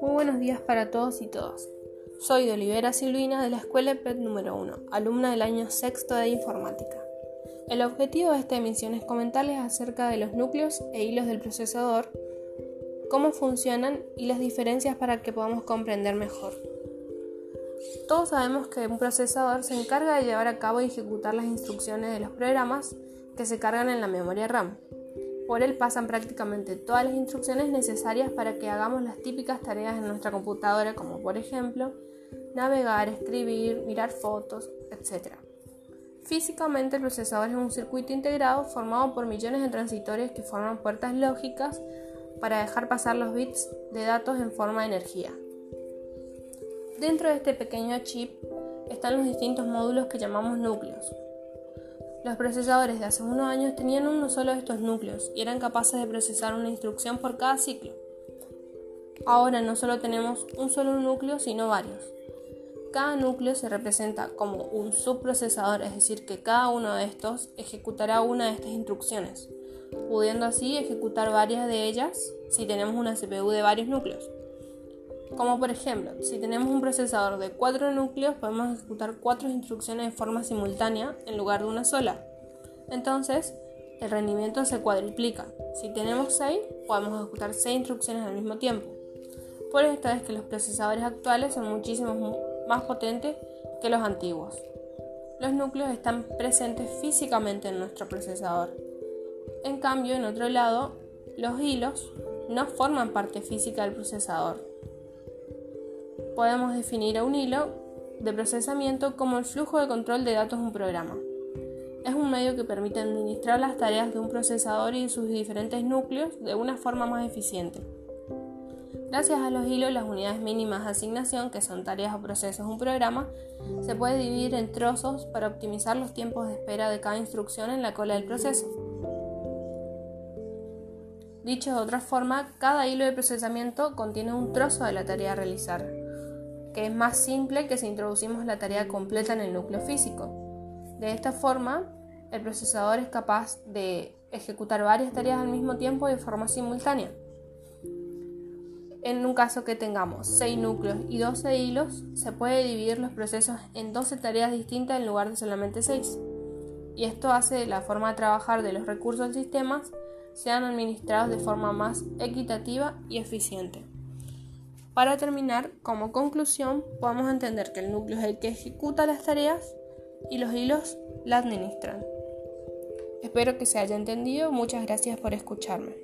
Muy buenos días para todos y todas. Soy de Olivera Silvina de la Escuela PET número 1, alumna del año sexto de Informática. El objetivo de esta emisión es comentarles acerca de los núcleos e hilos del procesador, cómo funcionan y las diferencias para que podamos comprender mejor. Todos sabemos que un procesador se encarga de llevar a cabo y ejecutar las instrucciones de los programas que se cargan en la memoria RAM. Por él pasan prácticamente todas las instrucciones necesarias para que hagamos las típicas tareas en nuestra computadora, como por ejemplo navegar, escribir, mirar fotos, etc. Físicamente el procesador es un circuito integrado formado por millones de transitores que forman puertas lógicas para dejar pasar los bits de datos en forma de energía. Dentro de este pequeño chip están los distintos módulos que llamamos núcleos, los procesadores de hace unos años tenían uno solo de estos núcleos y eran capaces de procesar una instrucción por cada ciclo. Ahora no solo tenemos un solo núcleo, sino varios. Cada núcleo se representa como un subprocesador, es decir, que cada uno de estos ejecutará una de estas instrucciones, pudiendo así ejecutar varias de ellas si tenemos una CPU de varios núcleos. Como por ejemplo, si tenemos un procesador de 4 núcleos, podemos ejecutar 4 instrucciones de forma simultánea en lugar de una sola. Entonces, el rendimiento se cuadriplica. Si tenemos 6, podemos ejecutar 6 instrucciones al mismo tiempo. Por esto es que los procesadores actuales son muchísimo más potentes que los antiguos. Los núcleos están presentes físicamente en nuestro procesador. En cambio, en otro lado, los hilos no forman parte física del procesador podemos definir a un hilo de procesamiento como el flujo de control de datos de un programa. Es un medio que permite administrar las tareas de un procesador y sus diferentes núcleos de una forma más eficiente. Gracias a los hilos, las unidades mínimas de asignación, que son tareas o procesos de un programa, se puede dividir en trozos para optimizar los tiempos de espera de cada instrucción en la cola del proceso. Dicho de otra forma, cada hilo de procesamiento contiene un trozo de la tarea a realizar es más simple que si introducimos la tarea completa en el núcleo físico. De esta forma, el procesador es capaz de ejecutar varias tareas al mismo tiempo de forma simultánea. En un caso que tengamos 6 núcleos y 12 hilos, se puede dividir los procesos en 12 tareas distintas en lugar de solamente 6. Y esto hace que la forma de trabajar de los recursos del sistema sean administrados de forma más equitativa y eficiente. Para terminar, como conclusión, podemos entender que el núcleo es el que ejecuta las tareas y los hilos la administran. Espero que se haya entendido. Muchas gracias por escucharme.